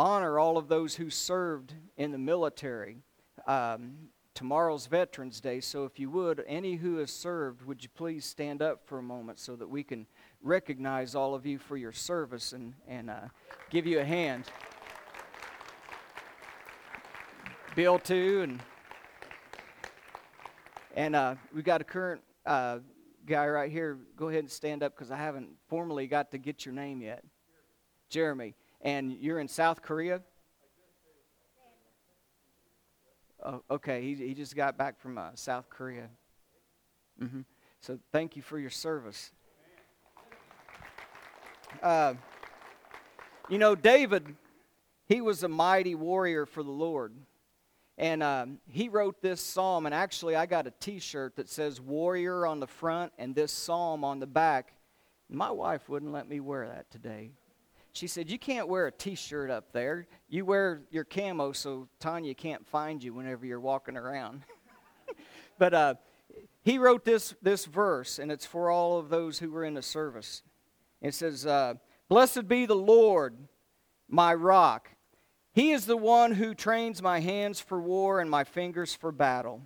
honor all of those who served in the military. Um, tomorrow's Veterans Day, so if you would, any who have served, would you please stand up for a moment so that we can recognize all of you for your service and, and uh, give you a hand. Bill, too, and and uh, we got a current uh, guy right here. Go ahead and stand up because I haven't formally got to get your name yet. Jeremy. And you're in South Korea? Oh, okay, he, he just got back from uh, South Korea. Mm-hmm. So thank you for your service. Uh, you know, David, he was a mighty warrior for the Lord. And um, he wrote this psalm, and actually, I got a t shirt that says warrior on the front and this psalm on the back. My wife wouldn't let me wear that today. She said, You can't wear a t shirt up there. You wear your camo so Tanya can't find you whenever you're walking around. but uh, he wrote this, this verse, and it's for all of those who were in the service. It says, uh, Blessed be the Lord, my rock he is the one who trains my hands for war and my fingers for battle.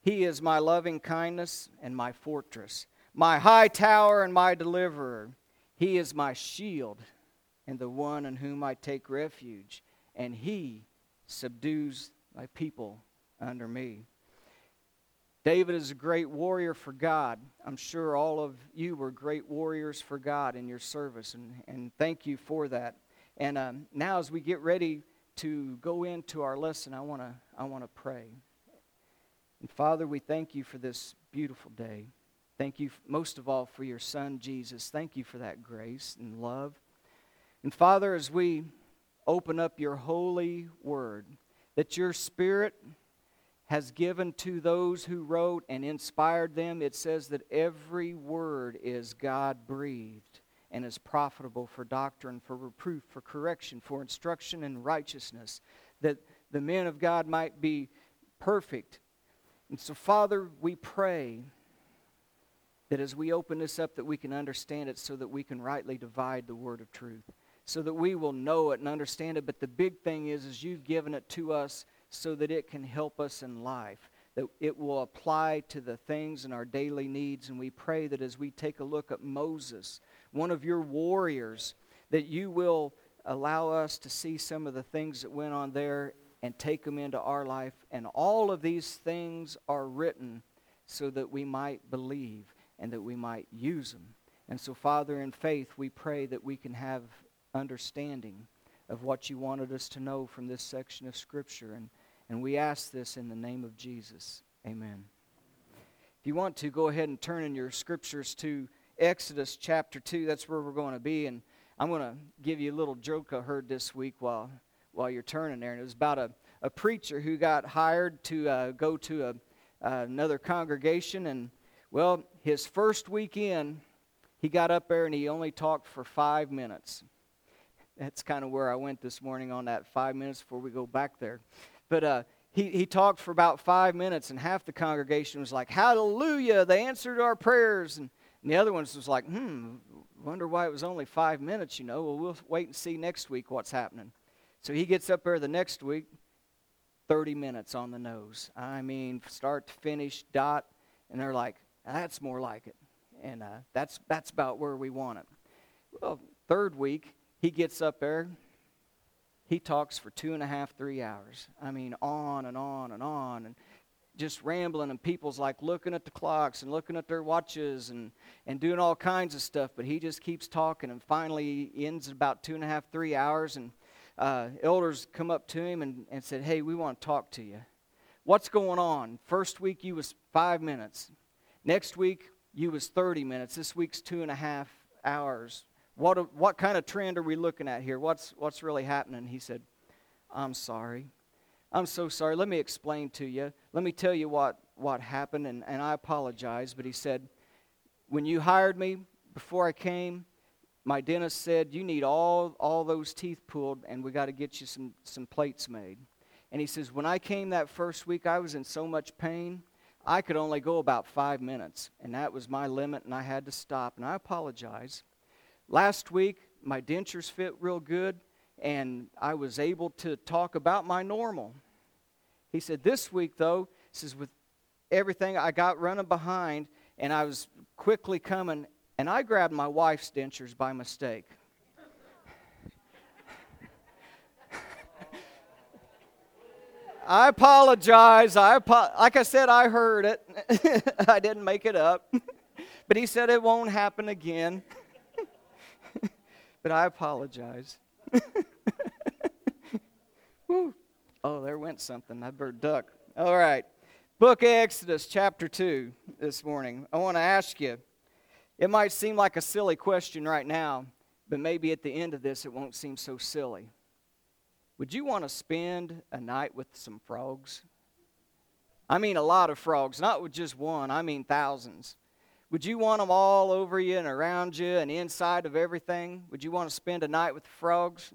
He is my loving kindness and my fortress, my high tower and my deliverer. He is my shield and the one in whom I take refuge, and he subdues my people under me. David is a great warrior for God. I'm sure all of you were great warriors for God in your service, and, and thank you for that. And um, now, as we get ready to go into our lesson, I want to I want to pray. And Father, we thank you for this beautiful day. Thank you most of all for your son Jesus. Thank you for that grace and love. And Father, as we open up your holy word, that your spirit has given to those who wrote and inspired them, it says that every word is God breathed and is profitable for doctrine, for reproof, for correction, for instruction in righteousness, that the men of God might be perfect. And so, Father, we pray that as we open this up, that we can understand it so that we can rightly divide the word of truth, so that we will know it and understand it. But the big thing is, is you've given it to us so that it can help us in life that it will apply to the things and our daily needs. And we pray that as we take a look at Moses, one of your warriors, that you will allow us to see some of the things that went on there and take them into our life. And all of these things are written so that we might believe and that we might use them. And so, Father, in faith, we pray that we can have understanding of what you wanted us to know from this section of Scripture. And, and we ask this in the name of Jesus. Amen. If you want to, go ahead and turn in your Scriptures to Exodus chapter 2. That's where we're going to be. And I'm going to give you a little joke I heard this week while, while you're turning there. And it was about a, a preacher who got hired to uh, go to a, uh, another congregation. And, well, his first weekend, he got up there and he only talked for five minutes. That's kind of where I went this morning on that five minutes before we go back there. But uh, he, he talked for about five minutes, and half the congregation was like, Hallelujah, they answered our prayers. And and the other ones was like, hmm, wonder why it was only five minutes, you know. Well, we'll wait and see next week what's happening. So he gets up there the next week, 30 minutes on the nose. I mean, start to finish, dot. And they're like, that's more like it. And uh, that's, that's about where we want it. Well, third week, he gets up there. He talks for two and a half, three hours. I mean, on and on and on. And just rambling and people's like looking at the clocks and looking at their watches and, and doing all kinds of stuff but he just keeps talking and finally ends about two and a half three hours and uh, elders come up to him and, and said hey we want to talk to you what's going on first week you was five minutes next week you was 30 minutes this week's two and a half hours what, what kind of trend are we looking at here what's, what's really happening he said i'm sorry I'm so sorry. Let me explain to you. Let me tell you what, what happened, and, and I apologize. But he said, When you hired me before I came, my dentist said, You need all, all those teeth pulled, and we got to get you some, some plates made. And he says, When I came that first week, I was in so much pain, I could only go about five minutes. And that was my limit, and I had to stop. And I apologize. Last week, my dentures fit real good and I was able to talk about my normal. He said, This week, though, says, with everything I got running behind, and I was quickly coming, and I grabbed my wife's dentures by mistake. I apologize. I apo- like I said, I heard it. I didn't make it up. but he said it won't happen again. But I apologize. oh, there went something. That bird duck. All right. Book Exodus, chapter 2, this morning. I want to ask you it might seem like a silly question right now, but maybe at the end of this it won't seem so silly. Would you want to spend a night with some frogs? I mean, a lot of frogs, not with just one, I mean thousands. Would you want them all over you and around you and inside of everything? Would you want to spend a night with the frogs?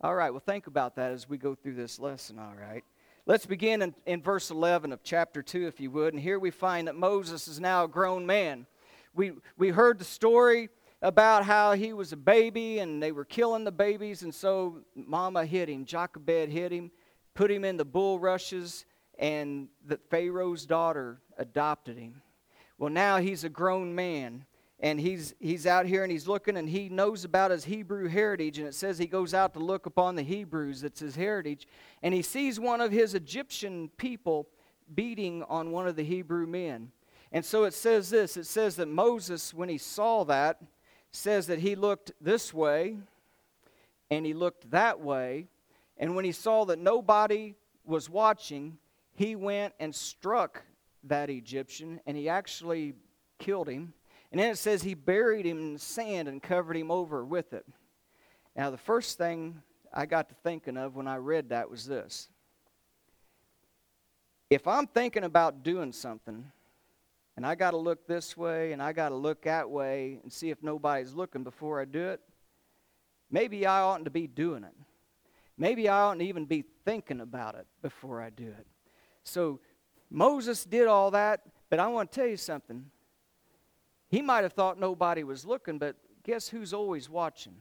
All right, well, think about that as we go through this lesson, all right? Let's begin in, in verse 11 of chapter 2, if you would. And here we find that Moses is now a grown man. We, we heard the story about how he was a baby and they were killing the babies, and so Mama hit him. Jochebed hit him, put him in the bulrushes, and the Pharaoh's daughter adopted him. Well, now he's a grown man and he's he's out here and he's looking and he knows about his Hebrew heritage and it says he goes out to look upon the Hebrews that's his heritage and he sees one of his Egyptian people beating on one of the Hebrew men. And so it says this, it says that Moses when he saw that says that he looked this way and he looked that way and when he saw that nobody was watching, he went and struck that Egyptian and he actually killed him and then it says he buried him in sand and covered him over with it. Now, the first thing I got to thinking of when I read that was this. If I'm thinking about doing something, and I got to look this way and I got to look that way and see if nobody's looking before I do it, maybe I oughtn't to be doing it. Maybe I oughtn't even be thinking about it before I do it. So Moses did all that, but I want to tell you something. He might have thought nobody was looking, but guess who's always watching?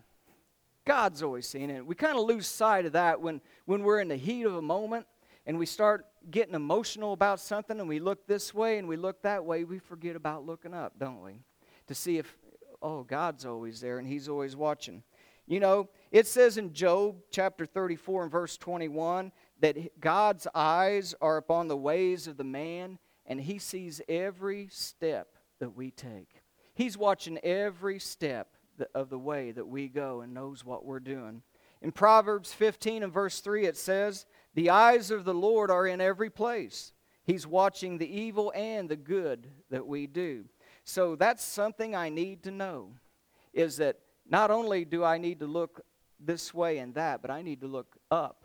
God's always seeing it. We kind of lose sight of that when, when we're in the heat of a moment and we start getting emotional about something and we look this way and we look that way. We forget about looking up, don't we? To see if, oh, God's always there and He's always watching. You know, it says in Job chapter 34 and verse 21 that God's eyes are upon the ways of the man and He sees every step that we take. He's watching every step of the way that we go and knows what we're doing. In Proverbs 15 and verse 3, it says, The eyes of the Lord are in every place. He's watching the evil and the good that we do. So that's something I need to know is that not only do I need to look this way and that, but I need to look up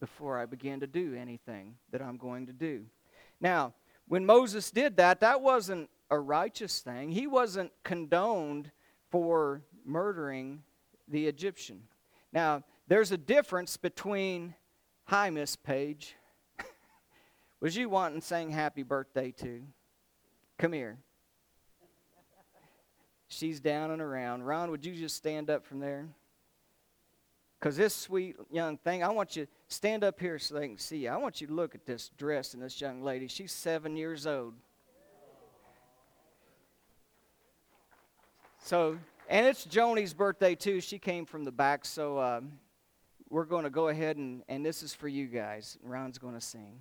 before I begin to do anything that I'm going to do. Now, when Moses did that, that wasn't a righteous thing. He wasn't condoned for murdering the Egyptian. Now, there's a difference between, hi, Miss Page. Was you wanting saying happy birthday to? Come here. She's down and around. Ron, would you just stand up from there? Because this sweet young thing, I want you to stand up here so they can see you. I want you to look at this dress and this young lady. She's seven years old. So, and it's Joni's birthday too. She came from the back, so um, we're going to go ahead and, and this is for you guys. Ron's going to sing.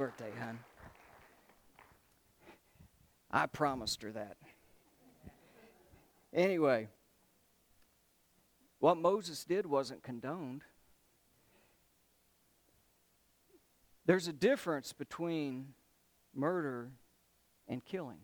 Birthday, hon. I promised her that. Anyway, what Moses did wasn't condoned. There's a difference between murder and killing.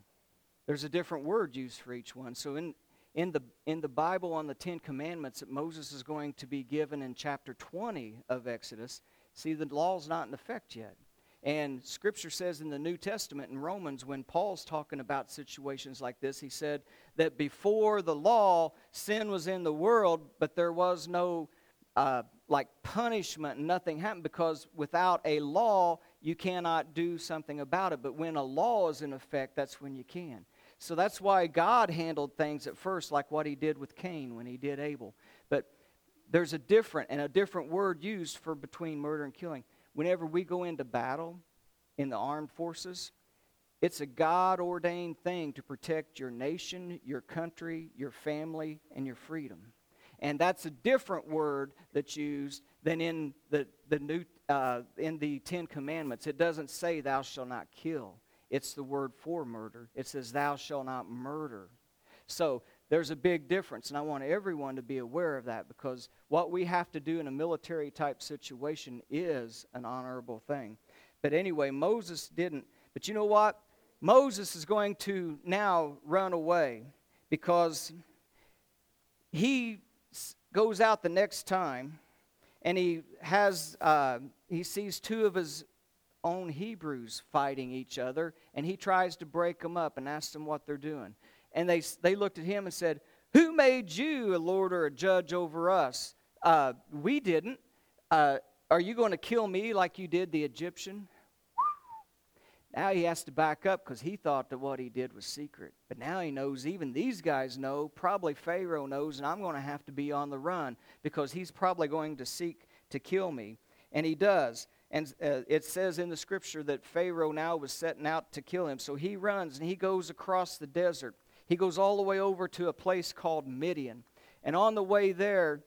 There's a different word used for each one. So in, in, the, in the Bible on the Ten Commandments that Moses is going to be given in chapter 20 of Exodus, See, the law's not in effect yet. And Scripture says in the New Testament in Romans, when Paul's talking about situations like this, he said that before the law, sin was in the world, but there was no uh, like punishment, nothing happened because without a law, you cannot do something about it. But when a law is in effect, that's when you can. So that's why God handled things at first, like what he did with Cain when he did Abel. But there's a different and a different word used for between murder and killing. Whenever we go into battle in the armed forces, it's a God ordained thing to protect your nation, your country, your family, and your freedom. And that's a different word that's used than in the, the new uh, in the Ten Commandments. It doesn't say thou shalt not kill. It's the word for murder. It says thou shalt not murder. So there's a big difference, and I want everyone to be aware of that because what we have to do in a military type situation is an honorable thing. But anyway, Moses didn't. But you know what? Moses is going to now run away because he goes out the next time and he has uh, he sees two of his own Hebrews fighting each other, and he tries to break them up and ask them what they're doing. And they, they looked at him and said, Who made you a Lord or a judge over us? Uh, we didn't. Uh, are you going to kill me like you did the Egyptian? Now he has to back up because he thought that what he did was secret. But now he knows, even these guys know, probably Pharaoh knows, and I'm going to have to be on the run because he's probably going to seek to kill me. And he does. And uh, it says in the scripture that Pharaoh now was setting out to kill him. So he runs and he goes across the desert. He goes all the way over to a place called Midian. And on the way there,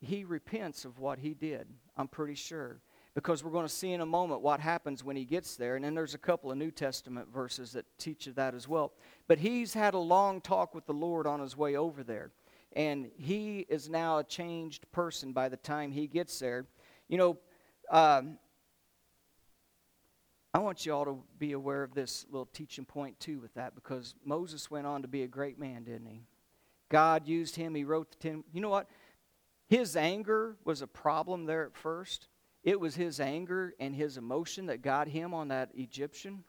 he repents of what he did, I'm pretty sure. Because we're going to see in a moment what happens when he gets there. And then there's a couple of New Testament verses that teach that as well. But he's had a long talk with the Lord on his way over there. And he is now a changed person by the time he gets there. You know, um, I want you all to be aware of this little teaching point too with that because Moses went on to be a great man, didn't he? God used him. He wrote the ten. You know what? His anger was a problem there at first. It was his anger and his emotion that got him on that Egyptian.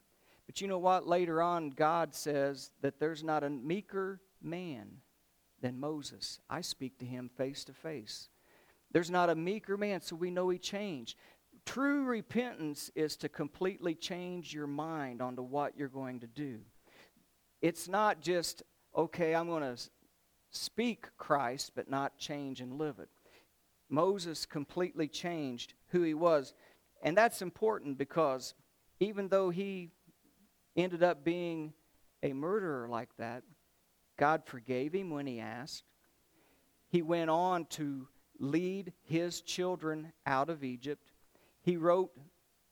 But you know what? Later on, God says that there's not a meeker man than Moses. I speak to him face to face. There's not a meeker man, so we know he changed. True repentance is to completely change your mind onto what you're going to do. It's not just, okay, I'm going to speak Christ, but not change and live it. Moses completely changed who he was. And that's important because even though he ended up being a murderer like that, God forgave him when he asked. He went on to lead his children out of Egypt. He wrote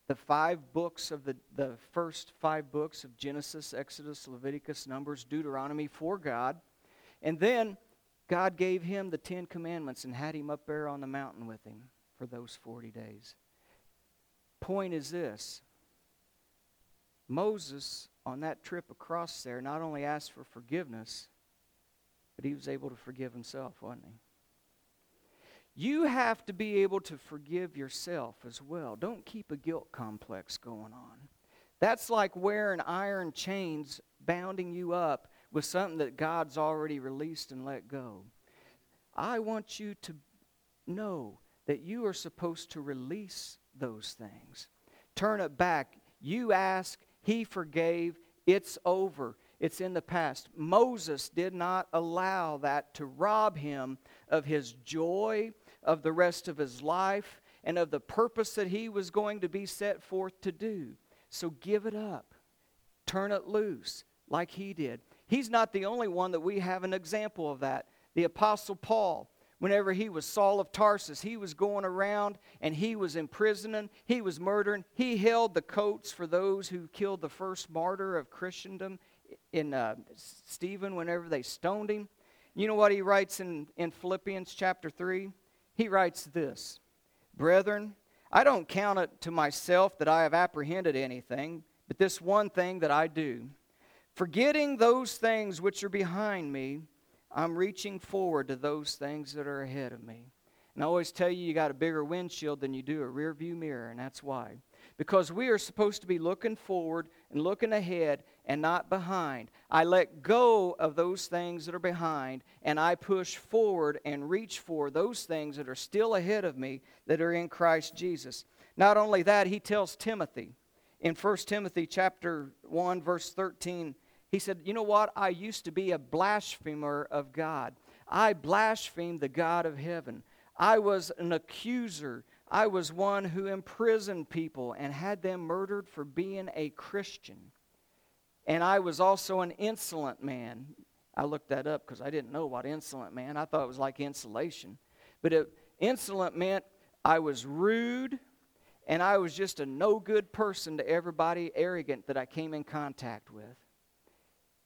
the five books of the, the first five books of Genesis, Exodus, Leviticus, Numbers, Deuteronomy for God. And then God gave him the Ten Commandments and had him up there on the mountain with him for those 40 days. Point is this Moses, on that trip across there, not only asked for forgiveness, but he was able to forgive himself, wasn't he? You have to be able to forgive yourself as well. Don't keep a guilt complex going on. That's like wearing iron chains bounding you up with something that God's already released and let go. I want you to know that you are supposed to release those things. Turn it back. You ask, He forgave, it's over. It's in the past. Moses did not allow that to rob him of his joy, of the rest of his life and of the purpose that he was going to be set forth to do. So give it up. Turn it loose like he did. He's not the only one that we have an example of that. The Apostle Paul, whenever he was Saul of Tarsus, he was going around and he was imprisoning, he was murdering, he held the coats for those who killed the first martyr of Christendom in uh, Stephen whenever they stoned him. You know what he writes in, in Philippians chapter 3? He writes this Brethren, I don't count it to myself that I have apprehended anything, but this one thing that I do. Forgetting those things which are behind me, I'm reaching forward to those things that are ahead of me. And I always tell you, you got a bigger windshield than you do a rear view mirror, and that's why. Because we are supposed to be looking forward and looking ahead and not behind. I let go of those things that are behind, and I push forward and reach for those things that are still ahead of me that are in Christ Jesus. Not only that, he tells Timothy in 1 Timothy chapter 1 verse 13, he said, "You know what? I used to be a blasphemer of God. I blasphemed the God of heaven. I was an accuser. I was one who imprisoned people and had them murdered for being a Christian. And I was also an insolent man. I looked that up because I didn't know what insolent man. I thought it was like insulation. But it, insolent meant I was rude and I was just a no good person to everybody arrogant that I came in contact with.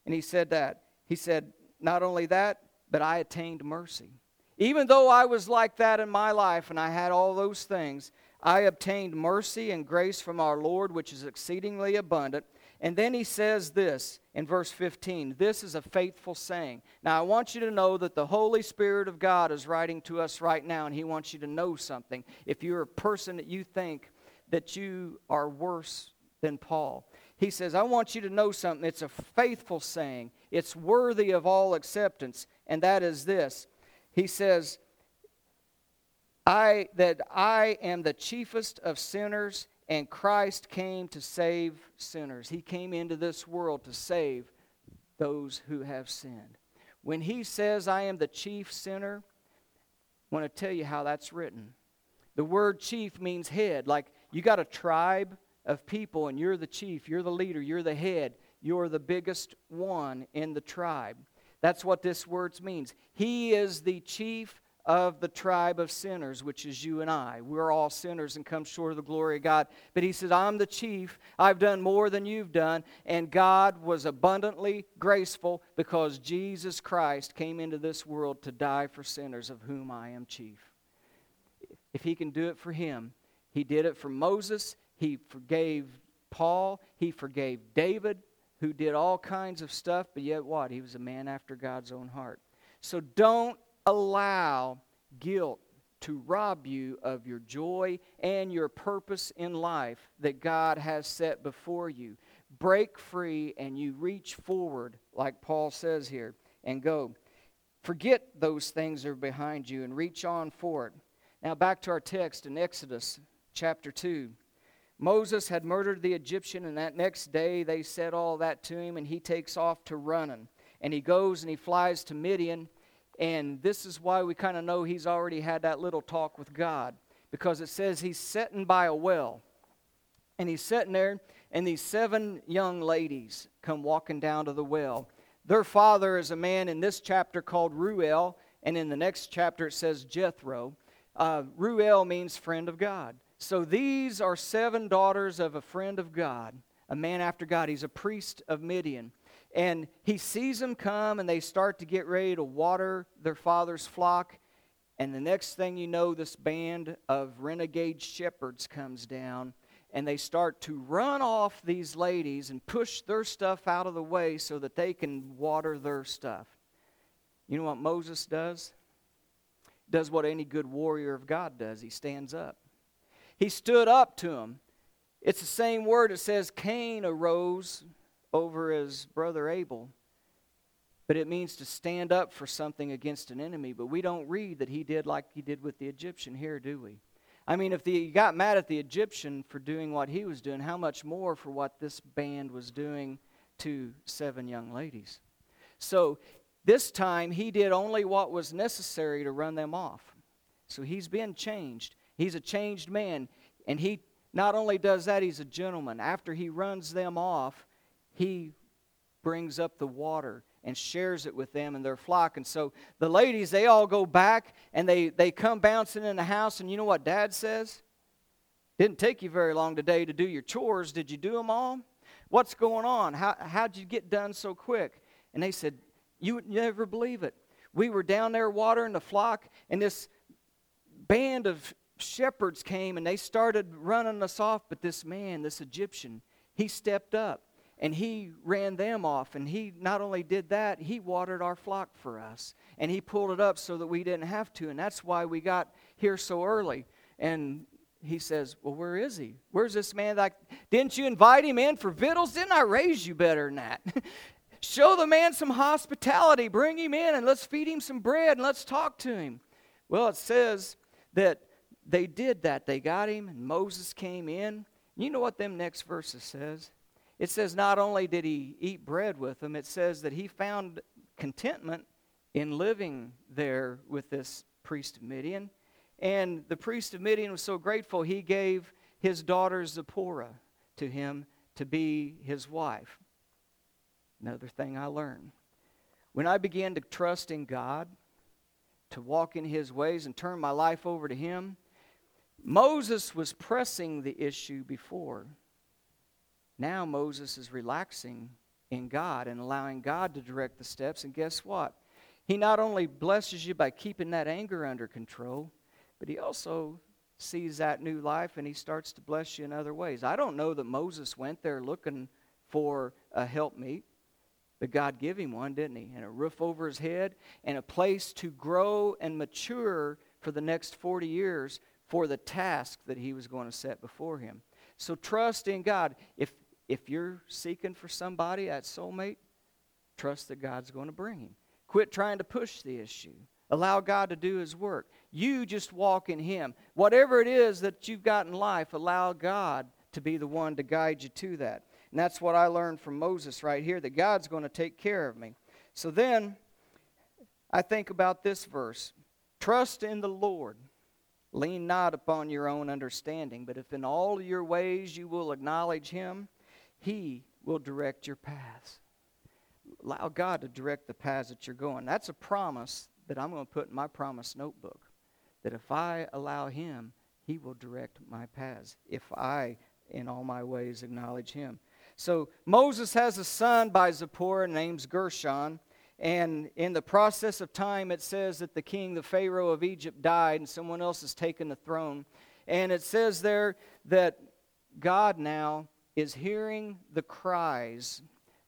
And he said that. He said, not only that, but I attained mercy. Even though I was like that in my life and I had all those things, I obtained mercy and grace from our Lord, which is exceedingly abundant. And then he says this in verse 15 this is a faithful saying. Now, I want you to know that the Holy Spirit of God is writing to us right now, and he wants you to know something. If you're a person that you think that you are worse than Paul, he says, I want you to know something. It's a faithful saying, it's worthy of all acceptance, and that is this he says, I, that I am the chiefest of sinners, and Christ came to save sinners. He came into this world to save those who have sinned. When he says, I am the chief sinner, I want to tell you how that's written. The word chief means head. Like you got a tribe of people, and you're the chief, you're the leader, you're the head, you're the biggest one in the tribe. That's what this word means. He is the chief of the tribe of sinners, which is you and I. We're all sinners and come short of the glory of God. But he says, I'm the chief. I've done more than you've done. And God was abundantly graceful because Jesus Christ came into this world to die for sinners, of whom I am chief. If he can do it for him, he did it for Moses, he forgave Paul, he forgave David, who did all kinds of stuff, but yet what? He was a man after God's own heart. So don't allow guilt to rob you of your joy and your purpose in life that God has set before you. Break free and you reach forward, like Paul says here, and go. Forget those things that are behind you and reach on forward. Now, back to our text in Exodus chapter 2. Moses had murdered the Egyptian, and that next day they said all that to him, and he takes off to running. And he goes and he flies to Midian, and this is why we kind of know he's already had that little talk with God, because it says he's sitting by a well. And he's sitting there, and these seven young ladies come walking down to the well. Their father is a man in this chapter called Ruel, and in the next chapter it says Jethro. Uh, Ruel means friend of God. So these are seven daughters of a friend of God, a man after God. He's a priest of Midian. And he sees them come and they start to get ready to water their father's flock. And the next thing you know, this band of renegade shepherds comes down and they start to run off these ladies and push their stuff out of the way so that they can water their stuff. You know what Moses does? Does what any good warrior of God does. He stands up. He stood up to him. It's the same word that says Cain arose over his brother Abel. But it means to stand up for something against an enemy. But we don't read that he did like he did with the Egyptian here, do we? I mean, if he got mad at the Egyptian for doing what he was doing, how much more for what this band was doing to seven young ladies? So this time he did only what was necessary to run them off. So he's been changed. He's a changed man. And he not only does that, he's a gentleman. After he runs them off, he brings up the water and shares it with them and their flock. And so the ladies, they all go back and they, they come bouncing in the house. And you know what dad says? Didn't take you very long today to do your chores. Did you do them all? What's going on? How, how'd you get done so quick? And they said, You would never believe it. We were down there watering the flock, and this band of shepherds came and they started running us off. But this man, this Egyptian, he stepped up and he ran them off. And he not only did that, he watered our flock for us. And he pulled it up so that we didn't have to. And that's why we got here so early? And he says, Well, where is he? Where's this man? Like, didn't you invite him in for victuals? Didn't I raise you better than that? Show the man some hospitality. Bring him in and let's feed him some bread and let's talk to him. Well, it says that they did that. They got him, and Moses came in. You know what them next verses says? It says not only did he eat bread with them, it says that he found contentment in living there with this priest of Midian. And the priest of Midian was so grateful, he gave his daughter Zipporah to him to be his wife. Another thing I learned. When I began to trust in God, to walk in his ways and turn my life over to him, Moses was pressing the issue before. Now Moses is relaxing in God and allowing God to direct the steps. And guess what? He not only blesses you by keeping that anger under control, but he also sees that new life and he starts to bless you in other ways. I don't know that Moses went there looking for a helpmeet, but God gave him one, didn't he? And a roof over his head and a place to grow and mature for the next 40 years for the task that he was going to set before him. So trust in God. If if you're seeking for somebody, that soulmate, trust that God's going to bring him. Quit trying to push the issue. Allow God to do his work. You just walk in him. Whatever it is that you've got in life, allow God to be the one to guide you to that. And that's what I learned from Moses right here that God's going to take care of me. So then I think about this verse Trust in the Lord Lean not upon your own understanding, but if in all your ways you will acknowledge him, he will direct your paths. Allow God to direct the paths that you're going. That's a promise that I'm going to put in my promise notebook. That if I allow him, he will direct my paths. If I, in all my ways, acknowledge him. So Moses has a son by Zipporah named Gershon. And in the process of time, it says that the king, the Pharaoh of Egypt, died and someone else has taken the throne. And it says there that God now is hearing the cries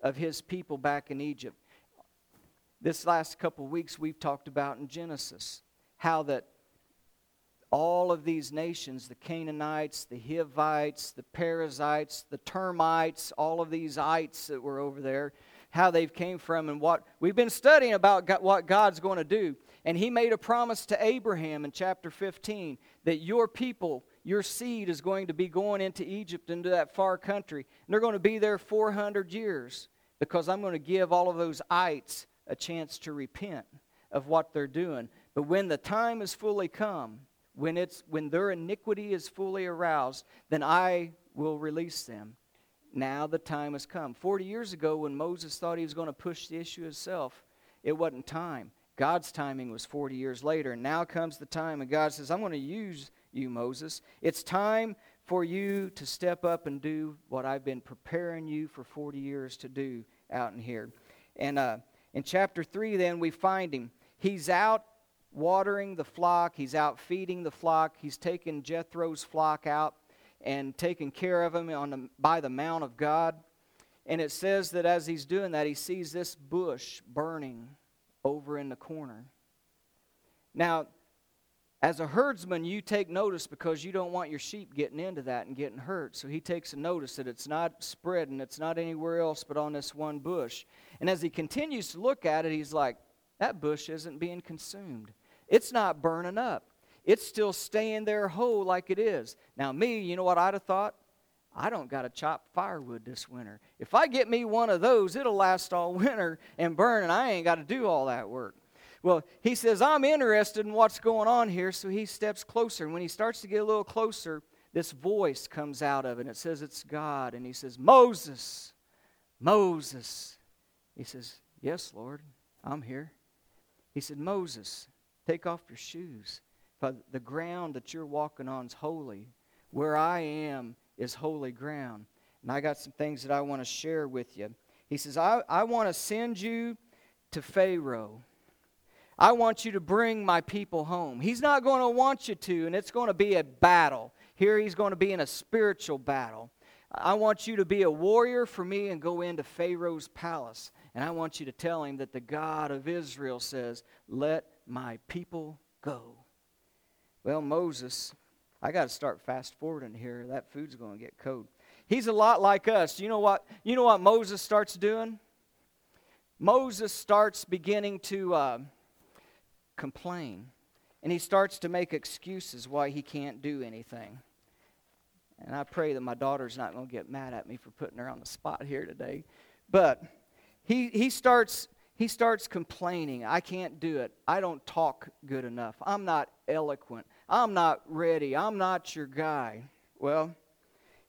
of his people back in Egypt. This last couple weeks, we've talked about in Genesis how that all of these nations the Canaanites, the Hivites, the Perizzites, the termites, all of these ites that were over there how they've came from and what we've been studying about God, what God's going to do. And he made a promise to Abraham in chapter 15 that your people, your seed is going to be going into Egypt, into that far country. And they're going to be there 400 years because I'm going to give all of those ites a chance to repent of what they're doing. But when the time is fully come, when, it's, when their iniquity is fully aroused, then I will release them now the time has come. 40 years ago, when Moses thought he was going to push the issue himself, it wasn't time. God's timing was 40 years later. And now comes the time, and God says, I'm going to use you, Moses. It's time for you to step up and do what I've been preparing you for 40 years to do out in here. And uh, in chapter 3, then, we find him. He's out watering the flock, he's out feeding the flock, he's taking Jethro's flock out and taking care of him on the, by the Mount of God. And it says that as he's doing that, he sees this bush burning over in the corner. Now, as a herdsman, you take notice because you don't want your sheep getting into that and getting hurt. So he takes a notice that it's not spreading, it's not anywhere else but on this one bush. And as he continues to look at it, he's like, that bush isn't being consumed. It's not burning up it's still staying there whole like it is. Now, me, you know what I'd have thought? I don't got to chop firewood this winter. If I get me one of those, it'll last all winter and burn, and I ain't got to do all that work. Well, he says, I'm interested in what's going on here, so he steps closer. And when he starts to get a little closer, this voice comes out of it, and it says it's God. And he says, Moses, Moses. He says, Yes, Lord, I'm here. He said, Moses, take off your shoes. But the ground that you're walking on is holy. Where I am is holy ground. And I got some things that I want to share with you. He says, I, I want to send you to Pharaoh. I want you to bring my people home. He's not going to want you to, and it's going to be a battle. Here he's going to be in a spiritual battle. I want you to be a warrior for me and go into Pharaoh's palace. And I want you to tell him that the God of Israel says, Let my people go. Well, Moses, I got to start fast forwarding here. That food's going to get cold. He's a lot like us. You know what? You know what Moses starts doing? Moses starts beginning to uh, complain, and he starts to make excuses why he can't do anything. And I pray that my daughter's not going to get mad at me for putting her on the spot here today. But he, he starts he starts complaining. I can't do it. I don't talk good enough. I'm not eloquent. I'm not ready. I'm not your guy. Well,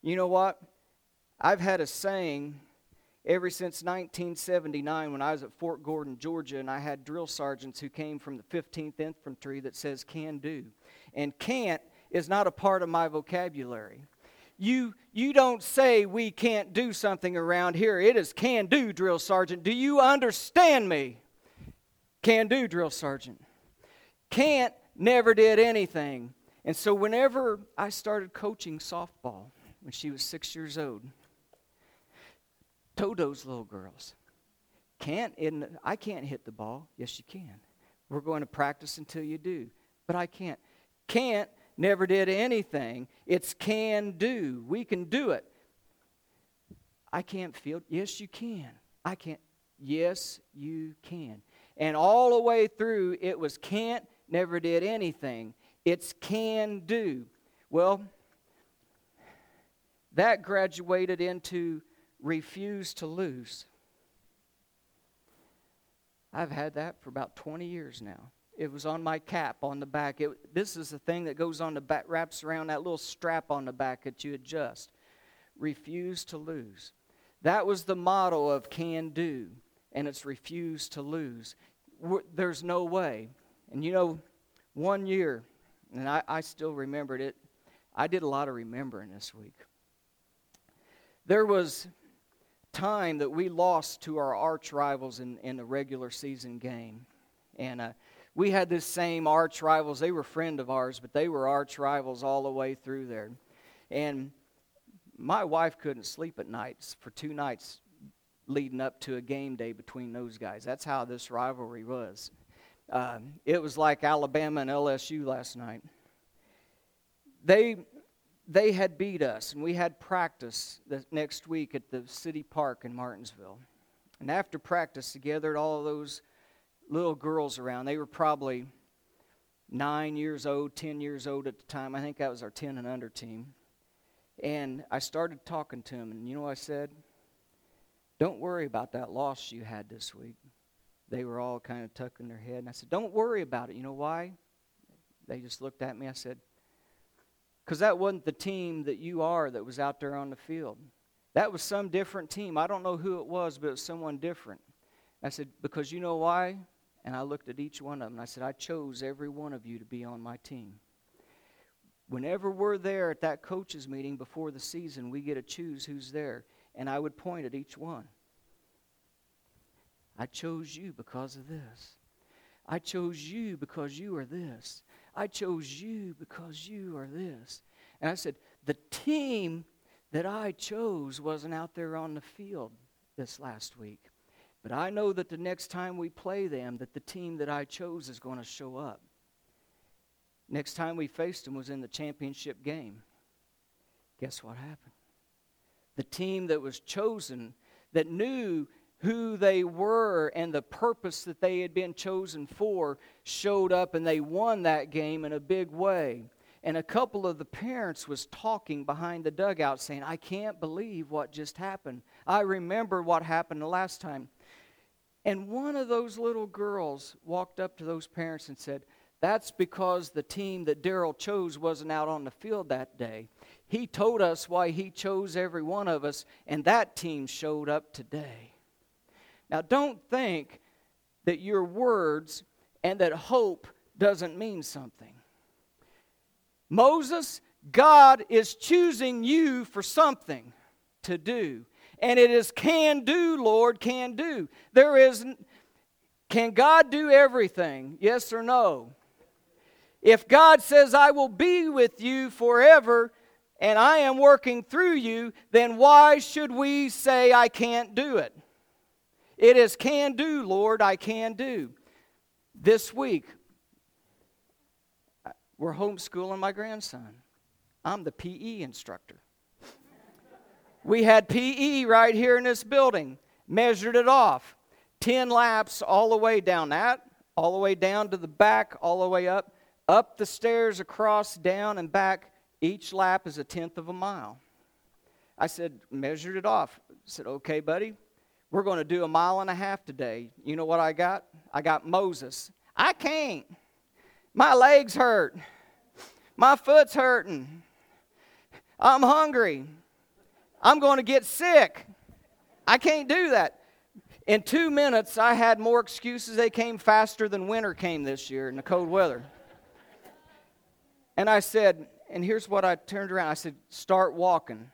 you know what? I've had a saying ever since 1979 when I was at Fort Gordon, Georgia, and I had drill sergeants who came from the 15th Infantry that says can do. And can't is not a part of my vocabulary. You, you don't say we can't do something around here. It is can do, drill sergeant. Do you understand me? Can do, drill sergeant. Can't never did anything. And so, whenever I started coaching softball when she was six years old, told those little girls, can't, in, I can't hit the ball. Yes, you can. We're going to practice until you do. But I can't. Can't never did anything. It's can do. We can do it. I can't feel. Yes, you can. I can't. Yes, you can. And all the way through, it was can't, never did anything. It's can do. Well, that graduated into refuse to lose. I've had that for about 20 years now. It was on my cap on the back. It, this is the thing that goes on the back, wraps around that little strap on the back that you adjust. Refuse to lose. That was the motto of can do, and it's refuse to lose. There's no way. And you know, one year, and I, I still remembered it, I did a lot of remembering this week. There was time that we lost to our arch rivals in, in the regular season game. And uh, we had this same arch rivals. They were friend of ours, but they were arch rivals all the way through there. And my wife couldn't sleep at nights for two nights leading up to a game day between those guys. That's how this rivalry was. Uh, it was like Alabama and LSU last night. They they had beat us, and we had practice the next week at the city park in Martinsville. And after practice, together, all those little girls around. They were probably nine years old, 10 years old at the time. I think that was our 10 and under team. And I started talking to them, and you know what I said? Don't worry about that loss you had this week. They were all kind of tucking their head. And I said, Don't worry about it. You know why? They just looked at me. I said, Because that wasn't the team that you are that was out there on the field. That was some different team. I don't know who it was, but it was someone different. I said, Because you know why? And I looked at each one of them and I said, I chose every one of you to be on my team. Whenever we're there at that coaches meeting before the season, we get to choose who's there. And I would point at each one. I chose you because of this. I chose you because you are this. I chose you because you are this. And I said, the team that I chose wasn't out there on the field this last week. But I know that the next time we play them, that the team that I chose is going to show up. Next time we faced them was in the championship game. Guess what happened? The team that was chosen, that knew who they were and the purpose that they had been chosen for, showed up and they won that game in a big way. And a couple of the parents was talking behind the dugout saying, I can't believe what just happened. I remember what happened the last time. And one of those little girls walked up to those parents and said, That's because the team that Daryl chose wasn't out on the field that day. He told us why he chose every one of us, and that team showed up today. Now, don't think that your words and that hope doesn't mean something. Moses, God is choosing you for something to do. And it is can do, Lord, can do. There is, can God do everything? Yes or no? If God says, I will be with you forever, and I am working through you, then why should we say, I can't do it? It is can do, Lord, I can do. This week, we're homeschooling my grandson. I'm the PE instructor. we had PE right here in this building, measured it off. 10 laps all the way down that, all the way down to the back, all the way up, up the stairs, across, down, and back. Each lap is a tenth of a mile. I said, measured it off. I said, okay, buddy, we're going to do a mile and a half today. You know what I got? I got Moses. I can't. My legs hurt. My foot's hurting. I'm hungry. I'm going to get sick. I can't do that. In two minutes, I had more excuses. They came faster than winter came this year in the cold weather. And I said, and here's what I turned around I said, start walking.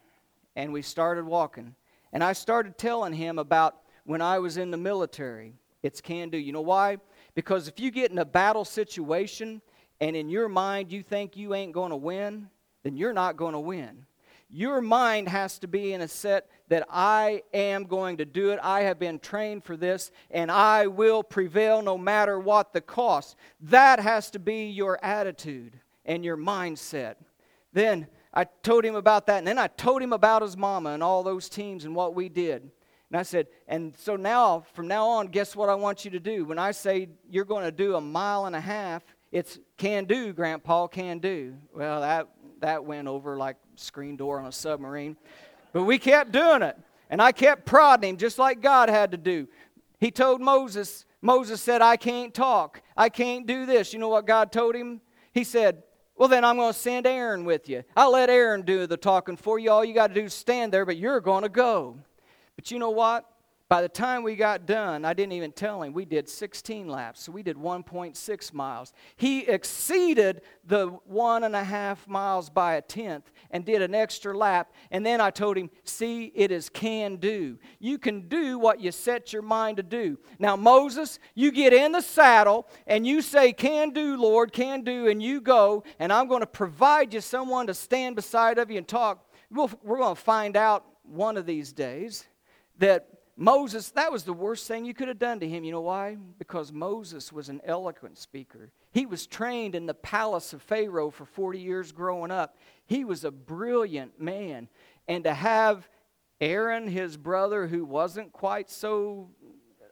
And we started walking. And I started telling him about when I was in the military. It's can do. You know why? Because if you get in a battle situation and in your mind you think you ain't going to win, then you're not going to win. Your mind has to be in a set that I am going to do it. I have been trained for this, and I will prevail no matter what the cost. That has to be your attitude and your mindset. Then I told him about that, and then I told him about his mama and all those teams and what we did. And I said, and so now, from now on, guess what I want you to do? When I say you're going to do a mile and a half, it's can do, Grandpa, can do. Well, that, that went over like screen door on a submarine. But we kept doing it. And I kept prodding him just like God had to do. He told Moses, Moses said, I can't talk. I can't do this. You know what God told him? He said, Well, then I'm going to send Aaron with you. I'll let Aaron do the talking for you. All you got to do is stand there, but you're going to go. But you know what? By the time we got done, I didn't even tell him, we did 16 laps. So we did 1.6 miles. He exceeded the one and a half miles by a tenth and did an extra lap. And then I told him, see, it is can do. You can do what you set your mind to do. Now, Moses, you get in the saddle and you say, can do, Lord, can do, and you go, and I'm going to provide you someone to stand beside of you and talk. We'll, we're going to find out one of these days that Moses, that was the worst thing you could have done to him. You know why? Because Moses was an eloquent speaker. He was trained in the palace of Pharaoh for 40 years growing up. He was a brilliant man. And to have Aaron, his brother, who wasn't quite so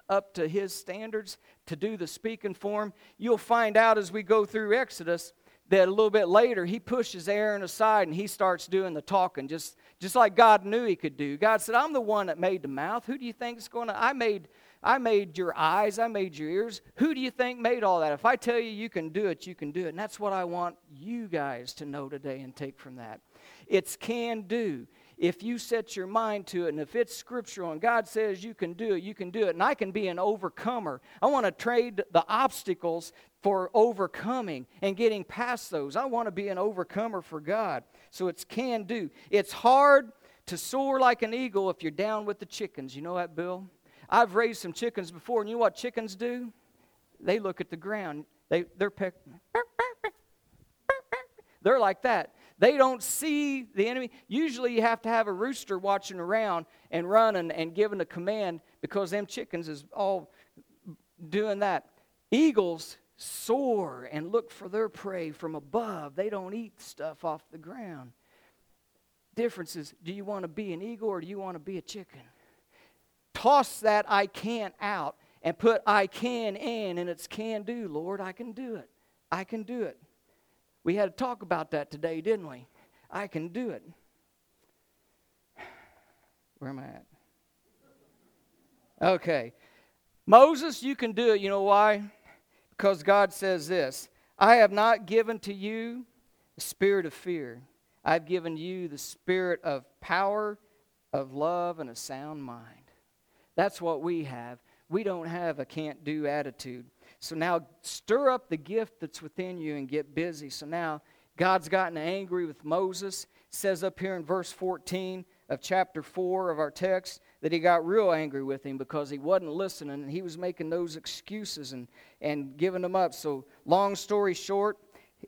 up to his standards, to do the speaking for him, you'll find out as we go through Exodus that a little bit later he pushes Aaron aside and he starts doing the talking, just, just like God knew he could do. God said, I'm the one that made the mouth. Who do you think is going to? I made, I made your eyes, I made your ears. Who do you think made all that? If I tell you you can do it, you can do it. And that's what I want you guys to know today and take from that. It's can do if you set your mind to it and if it's scriptural and God says you can do it, you can do it. And I can be an overcomer. I want to trade the obstacles for overcoming and getting past those. I want to be an overcomer for God. So it's can do. It's hard to soar like an eagle if you're down with the chickens. You know that, Bill? I've raised some chickens before, and you know what chickens do? They look at the ground. They, they're peck. They're like that. They don't see the enemy. Usually, you have to have a rooster watching around and running and giving a command because them chickens is all doing that. Eagles soar and look for their prey from above. They don't eat stuff off the ground. Difference is do you want to be an eagle or do you want to be a chicken? Toss that I can't out and put I can in, and it's can do, Lord. I can do it. I can do it. We had to talk about that today, didn't we? I can do it. Where am I at? Okay. Moses, you can do it. You know why? Because God says this I have not given to you the spirit of fear, I've given you the spirit of power, of love, and a sound mind. That's what we have. We don't have a can't do attitude. So now stir up the gift that's within you and get busy. So now God's gotten angry with Moses. Says up here in verse 14 of chapter 4 of our text that he got real angry with him because he wasn't listening and he was making those excuses and, and giving them up. So, long story short,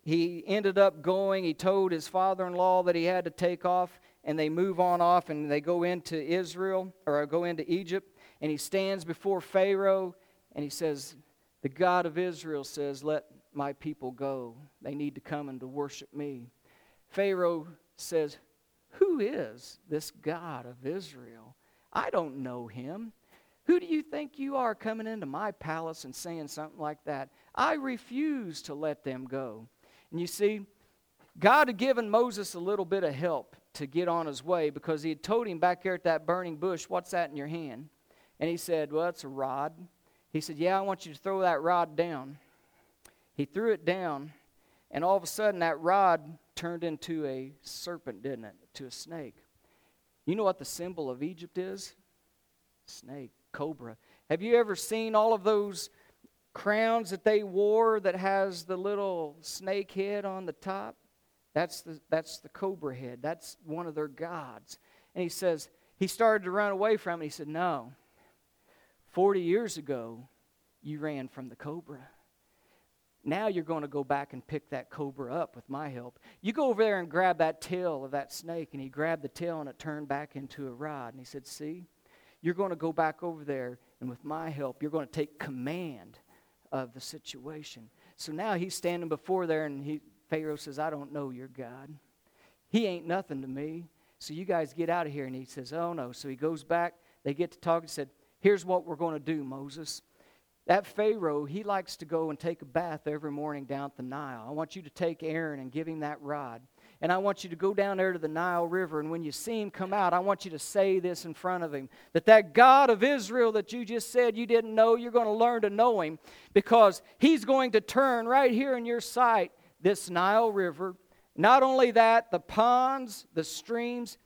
he ended up going. He told his father in law that he had to take off, and they move on off and they go into Israel or go into Egypt. And he stands before Pharaoh and he says, The God of Israel says, Let my people go. They need to come and to worship me. Pharaoh says, Who is this God of Israel? I don't know him. Who do you think you are coming into my palace and saying something like that? I refuse to let them go. And you see, God had given Moses a little bit of help to get on his way because he had told him back there at that burning bush, What's that in your hand? And he said, Well, it's a rod. He said, Yeah, I want you to throw that rod down. He threw it down, and all of a sudden that rod turned into a serpent, didn't it? To a snake. You know what the symbol of Egypt is? Snake, cobra. Have you ever seen all of those crowns that they wore that has the little snake head on the top? That's the, that's the cobra head. That's one of their gods. And he says, he started to run away from it. He said, No. 40 years ago, you ran from the cobra. Now you're going to go back and pick that cobra up with my help. You go over there and grab that tail of that snake. And he grabbed the tail and it turned back into a rod. And he said, See, you're going to go back over there, and with my help, you're going to take command of the situation. So now he's standing before there, and he, Pharaoh says, I don't know your God. He ain't nothing to me. So you guys get out of here. And he says, Oh no. So he goes back. They get to talk. He said, Here's what we're going to do, Moses. That Pharaoh, he likes to go and take a bath every morning down at the Nile. I want you to take Aaron and give him that rod. And I want you to go down there to the Nile River. And when you see him come out, I want you to say this in front of him that that God of Israel that you just said you didn't know, you're going to learn to know him because he's going to turn right here in your sight this Nile River. Not only that, the ponds, the streams,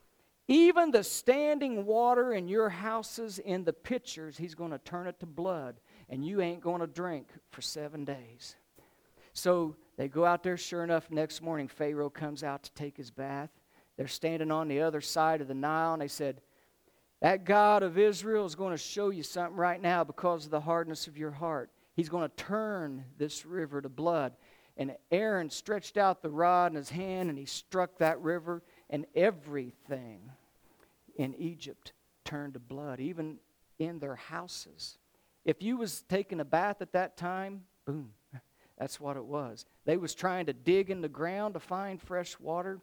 even the standing water in your houses in the pitchers, he's going to turn it to blood, and you ain't going to drink for seven days. So they go out there, sure enough, next morning, Pharaoh comes out to take his bath. They're standing on the other side of the Nile, and they said, That God of Israel is going to show you something right now because of the hardness of your heart. He's going to turn this river to blood. And Aaron stretched out the rod in his hand and he struck that river, and everything in Egypt turned to blood, even in their houses. If you was taking a bath at that time, boom, that's what it was. They was trying to dig in the ground to find fresh water.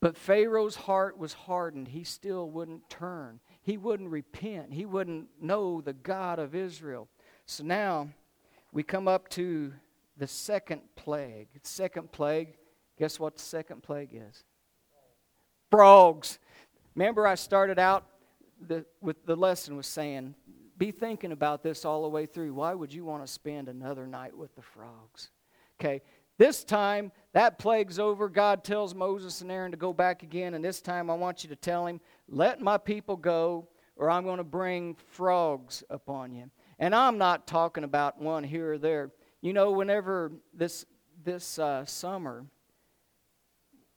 But Pharaoh's heart was hardened. He still wouldn't turn. He wouldn't repent. He wouldn't know the God of Israel. So now we come up to the second plague. Second plague, guess what the second plague is? Frogs. Remember, I started out the, with the lesson was saying, be thinking about this all the way through. Why would you want to spend another night with the frogs? Okay, this time that plague's over. God tells Moses and Aaron to go back again, and this time I want you to tell him, let my people go, or I'm going to bring frogs upon you. And I'm not talking about one here or there. You know, whenever this this uh, summer,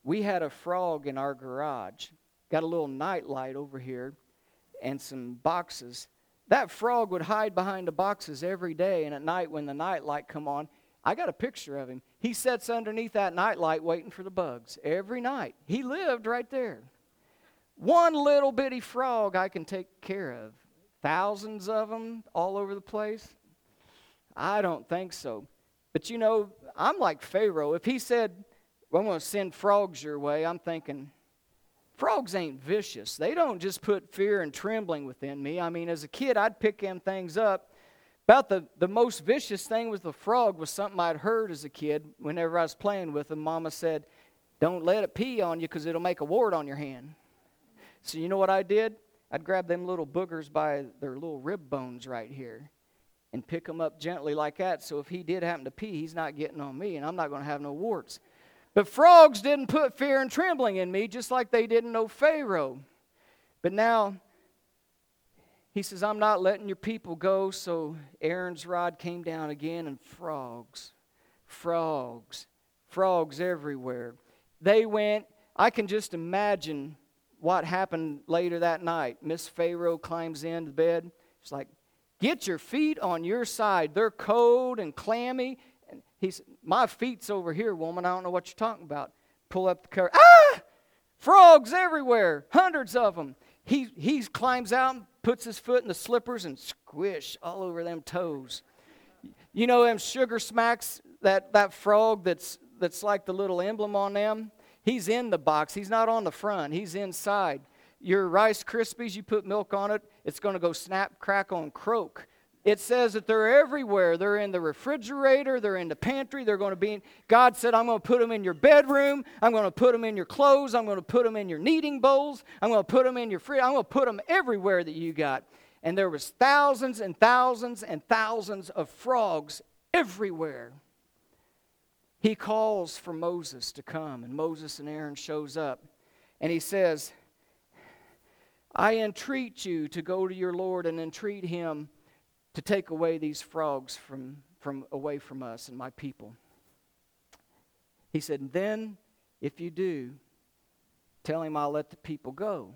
we had a frog in our garage. Got a little night light over here, and some boxes. That frog would hide behind the boxes every day, and at night when the night light come on, I got a picture of him. He sits underneath that night light waiting for the bugs every night. He lived right there. One little bitty frog I can take care of. Thousands of them all over the place. I don't think so. But you know, I'm like Pharaoh. If he said, well, I'm going to send frogs your way, I'm thinking, frogs ain't vicious. They don't just put fear and trembling within me. I mean, as a kid, I'd pick them things up. About the, the most vicious thing with the frog was something I'd heard as a kid whenever I was playing with them. Mama said, Don't let it pee on you because it'll make a wart on your hand. So, you know what I did? I'd grab them little boogers by their little rib bones right here and pick them up gently like that. So if he did happen to pee, he's not getting on me, and I'm not going to have no warts. But frogs didn't put fear and trembling in me, just like they didn't know Pharaoh. But now he says, I'm not letting your people go. So Aaron's rod came down again, and frogs, frogs, frogs everywhere. They went, I can just imagine what happened later that night. Miss Pharaoh climbs into bed. She's like, Get your feet on your side. They're cold and clammy. He's, my feet's over here, woman. I don't know what you're talking about. Pull up the cover. Ah! Frogs everywhere, hundreds of them. He, he climbs out and puts his foot in the slippers and squish all over them toes. You know them sugar smacks that, that frog that's, that's like the little emblem on them, he's in the box. He's not on the front, he's inside. Your Rice Krispies, you put milk on it, it's going to go snap, crackle, and croak. It says that they're everywhere. They're in the refrigerator, they're in the pantry, they're going to be in. God said, I'm going to put them in your bedroom, I'm going to put them in your clothes, I'm going to put them in your kneading bowls, I'm going to put them in your fridge, I'm going to put them everywhere that you got. And there was thousands and thousands and thousands of frogs everywhere. He calls for Moses to come, and Moses and Aaron shows up. And he says, I entreat you to go to your Lord and entreat him to take away these frogs from, from away from us and my people. He said, Then, if you do, tell him I'll let the people go.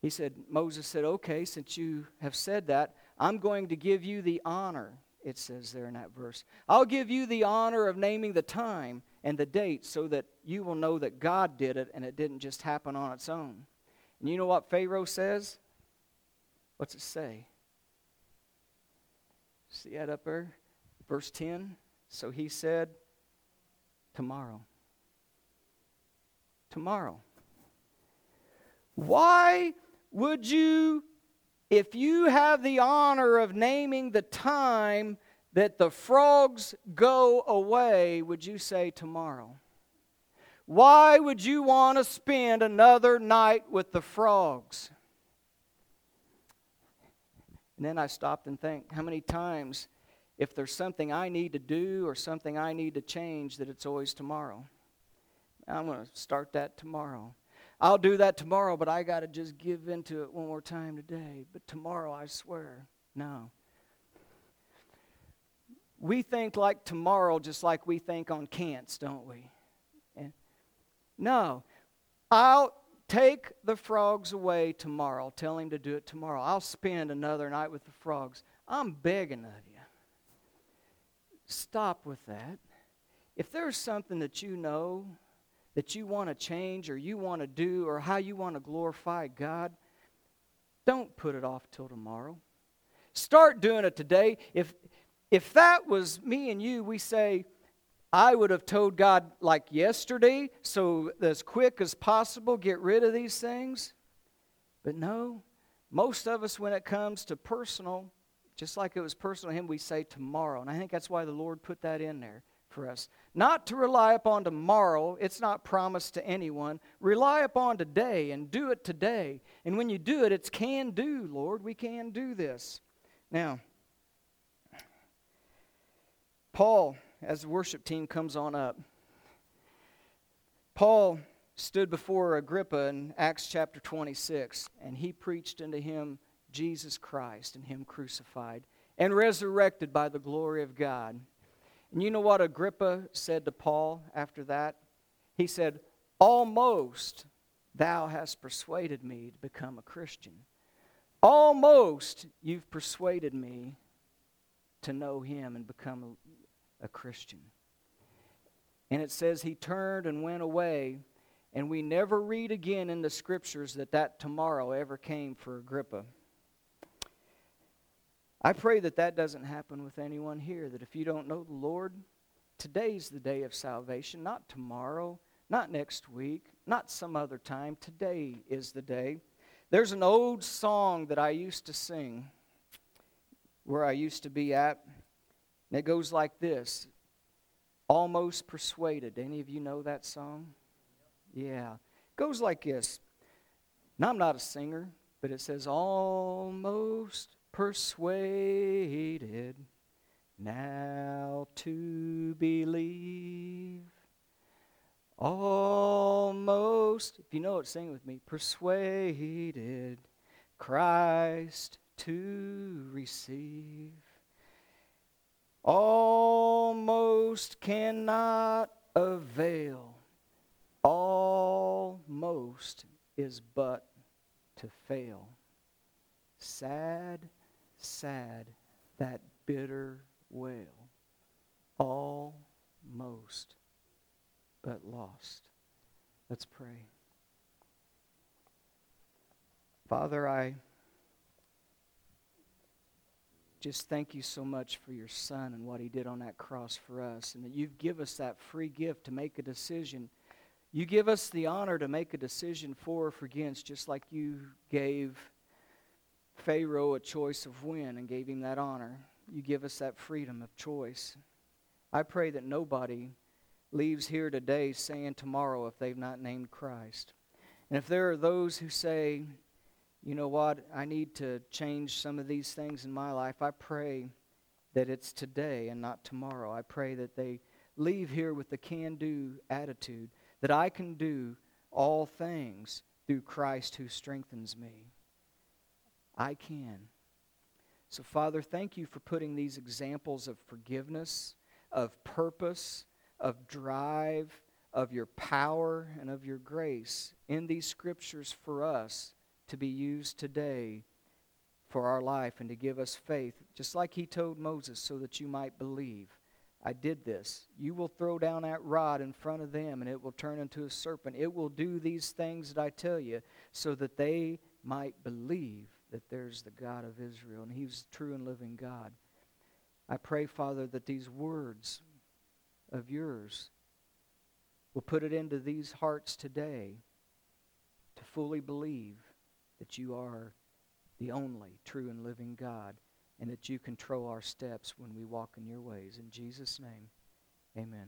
He said, Moses said, Okay, since you have said that, I'm going to give you the honor, it says there in that verse. I'll give you the honor of naming the time and the date so that you will know that God did it and it didn't just happen on its own. And you know what Pharaoh says? What's it say? See that up there? Verse 10. So he said, Tomorrow. Tomorrow. Why would you, if you have the honor of naming the time that the frogs go away, would you say tomorrow? Why would you want to spend another night with the frogs? And then I stopped and think how many times, if there's something I need to do or something I need to change, that it's always tomorrow. I'm going to start that tomorrow. I'll do that tomorrow, but I got to just give into it one more time today. But tomorrow, I swear, no. We think like tomorrow just like we think on can'ts, don't we? And no. I'll Take the frogs away tomorrow. Tell him to do it tomorrow. I'll spend another night with the frogs. I'm begging of you. Stop with that. If there's something that you know that you want to change or you want to do or how you want to glorify God, don't put it off till tomorrow. Start doing it today. If if that was me and you, we say, I would have told God like yesterday, so as quick as possible, get rid of these things. But no, most of us, when it comes to personal, just like it was personal to Him, we say tomorrow. And I think that's why the Lord put that in there for us. Not to rely upon tomorrow, it's not promised to anyone. Rely upon today and do it today. And when you do it, it's can do, Lord. We can do this. Now, Paul as the worship team comes on up. Paul stood before Agrippa in Acts chapter 26, and he preached unto him Jesus Christ and him crucified and resurrected by the glory of God. And you know what Agrippa said to Paul after that? He said, Almost thou hast persuaded me to become a Christian. Almost you've persuaded me to know him and become a Christian. And it says he turned and went away, and we never read again in the scriptures that that tomorrow ever came for Agrippa. I pray that that doesn't happen with anyone here, that if you don't know the Lord, today's the day of salvation, not tomorrow, not next week, not some other time. Today is the day. There's an old song that I used to sing where I used to be at. And it goes like this Almost Persuaded. Any of you know that song? Yeah. It goes like this. Now, I'm not a singer, but it says, Almost persuaded now to believe. Almost, if you know it, sing with me. Persuaded Christ to receive almost cannot avail. Almost is but to fail. Sad, sad, that bitter wail. Almost, but lost. Let's pray. Father, I just thank you so much for your son and what he did on that cross for us, and that you give us that free gift to make a decision. You give us the honor to make a decision for or against, just like you gave Pharaoh a choice of when and gave him that honor. You give us that freedom of choice. I pray that nobody leaves here today saying tomorrow if they've not named Christ. And if there are those who say, you know what, I need to change some of these things in my life, I pray that it's today and not tomorrow. I pray that they leave here with the can do attitude that I can do all things through Christ who strengthens me. I can. So, Father, thank you for putting these examples of forgiveness, of purpose, of drive, of your power, and of your grace in these scriptures for us to be used today for our life and to give us faith, just like he told Moses, so that you might believe. I did this. You will throw down that rod in front of them, and it will turn into a serpent. It will do these things that I tell you, so that they might believe that there's the God of Israel, and He's true and living God. I pray, Father, that these words of yours will put it into these hearts today to fully believe that you are the only true and living God and that you control our steps when we walk in your ways. In Jesus' name, amen.